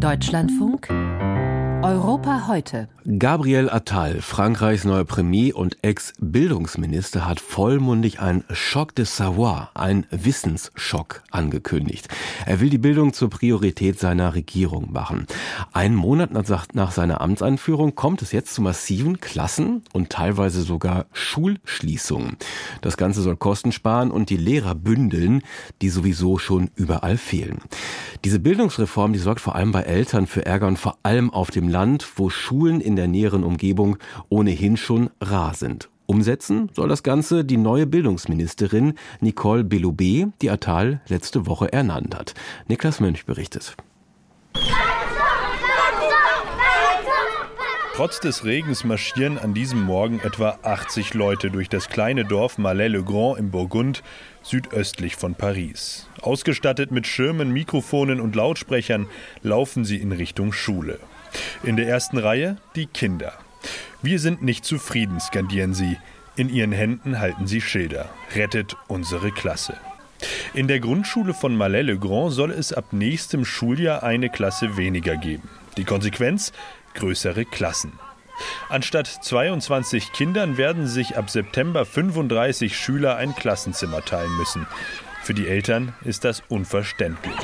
Deutschlandfunk Europa heute. Gabriel Attal, Frankreichs neuer Premier und Ex-Bildungsminister, hat vollmundig ein Schock de Savoir, ein Wissensschock angekündigt. Er will die Bildung zur Priorität seiner Regierung machen. Einen Monat nach seiner Amtseinführung kommt es jetzt zu massiven Klassen und teilweise sogar Schulschließungen. Das Ganze soll Kosten sparen und die Lehrer bündeln, die sowieso schon überall fehlen. Diese Bildungsreform, die sorgt vor allem bei Eltern für Ärger und vor allem auf dem Land, wo Schulen in der näheren Umgebung ohnehin schon rar sind. Umsetzen soll das Ganze die neue Bildungsministerin Nicole Belloubet, die Attal letzte Woche ernannt hat. Niklas Mönch berichtet. Trotz des Regens marschieren an diesem Morgen etwa 80 Leute durch das kleine Dorf Malais-le-Grand im Burgund, südöstlich von Paris. Ausgestattet mit Schirmen, Mikrofonen und Lautsprechern laufen sie in Richtung Schule. In der ersten Reihe die Kinder. Wir sind nicht zufrieden, skandieren sie. In ihren Händen halten sie Schilder. Rettet unsere Klasse. In der Grundschule von Malais-le-Grand soll es ab nächstem Schuljahr eine Klasse weniger geben. Die Konsequenz? Größere Klassen. Anstatt 22 Kindern werden sich ab September 35 Schüler ein Klassenzimmer teilen müssen. Für die Eltern ist das unverständlich.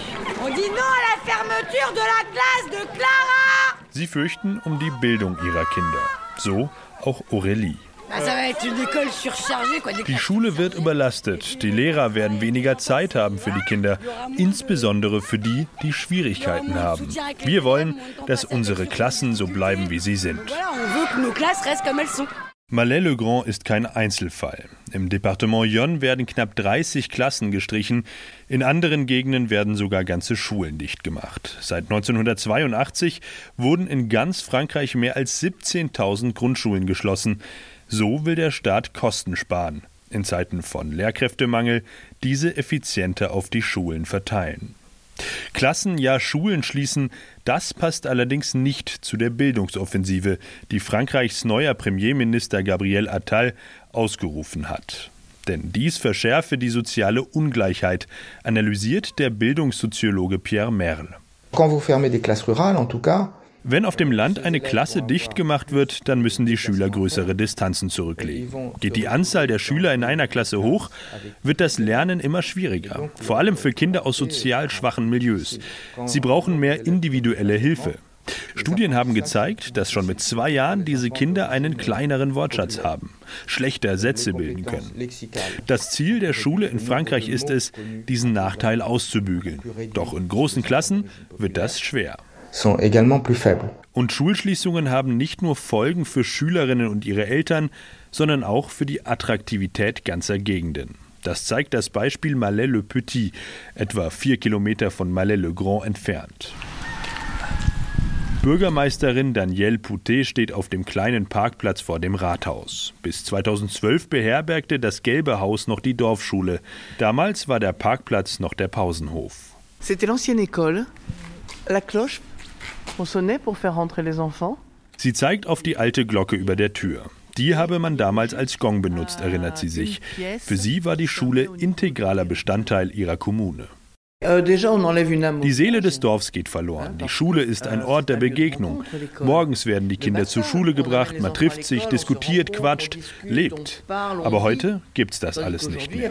Sie fürchten um die Bildung ihrer Kinder. So auch Aurélie. Die Schule wird überlastet. Die Lehrer werden weniger Zeit haben für die Kinder, insbesondere für die, die Schwierigkeiten haben. Wir wollen, dass unsere Klassen so bleiben, wie sie sind. Malais-le-Grand ist kein Einzelfall. Im Departement Yonne werden knapp 30 Klassen gestrichen, in anderen Gegenden werden sogar ganze Schulen dicht gemacht. Seit 1982 wurden in ganz Frankreich mehr als 17.000 Grundschulen geschlossen. So will der Staat Kosten sparen, in Zeiten von Lehrkräftemangel diese effizienter auf die Schulen verteilen. Klassen, ja Schulen schließen, das passt allerdings nicht zu der Bildungsoffensive, die Frankreichs neuer Premierminister Gabriel Attal ausgerufen hat. Denn dies verschärfe die soziale Ungleichheit, analysiert der Bildungssoziologe Pierre Merle. Quand vous fermez des classes rurales, en tout cas, wenn auf dem Land eine Klasse dicht gemacht wird, dann müssen die Schüler größere Distanzen zurücklegen. Geht die Anzahl der Schüler in einer Klasse hoch, wird das Lernen immer schwieriger, vor allem für Kinder aus sozial schwachen Milieus. Sie brauchen mehr individuelle Hilfe. Studien haben gezeigt, dass schon mit zwei Jahren diese Kinder einen kleineren Wortschatz haben, schlechter Sätze bilden können. Das Ziel der Schule in Frankreich ist es, diesen Nachteil auszubügeln. Doch in großen Klassen wird das schwer sont également plus faibles. Und Schulschließungen haben nicht nur Folgen für Schülerinnen und ihre Eltern, sondern auch für die Attraktivität ganzer Gegenden. Das zeigt das Beispiel Malais-le-Petit, etwa vier Kilometer von Malais-le-Grand entfernt. Bürgermeisterin Danielle Poutet steht auf dem kleinen Parkplatz vor dem Rathaus. Bis 2012 beherbergte das Gelbe Haus noch die Dorfschule. Damals war der Parkplatz noch der Pausenhof. C'était l'ancienne école. La cloche Sie zeigt auf die alte Glocke über der Tür. Die habe man damals als Gong benutzt, erinnert sie sich. Für sie war die Schule integraler Bestandteil ihrer Kommune. Euh, die Seele des Dorfs geht verloren. Die Schule ist ein Ort der Begegnung. Morgens werden die Kinder zur Schule gebracht, man trifft sich, diskutiert, quatscht, lebt. Aber heute gibt's das alles nicht mehr.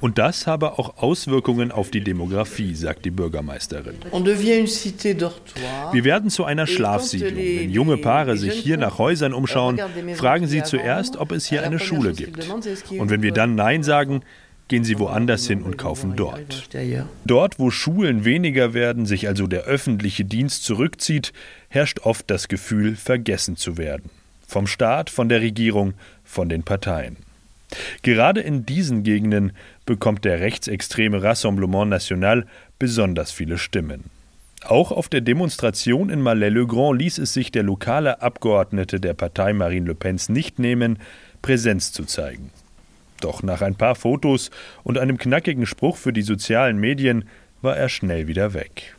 Und das habe auch Auswirkungen auf die Demografie, sagt die Bürgermeisterin. Wir werden zu einer Schlafsiedlung. Wenn junge Paare sich hier nach Häusern umschauen, fragen sie zuerst, ob es hier eine Schule gibt. Und wenn wir dann Nein sagen, gehen sie woanders hin und kaufen dort. Dort, wo Schulen weniger werden, sich also der öffentliche Dienst zurückzieht, herrscht oft das Gefühl, vergessen zu werden. Vom Staat, von der Regierung, von den Parteien. Gerade in diesen Gegenden bekommt der rechtsextreme Rassemblement National besonders viele Stimmen. Auch auf der Demonstration in Malais-le-Grand ließ es sich der lokale Abgeordnete der Partei Marine Le Pens nicht nehmen, Präsenz zu zeigen. Doch nach ein paar Fotos und einem knackigen Spruch für die sozialen Medien war er schnell wieder weg.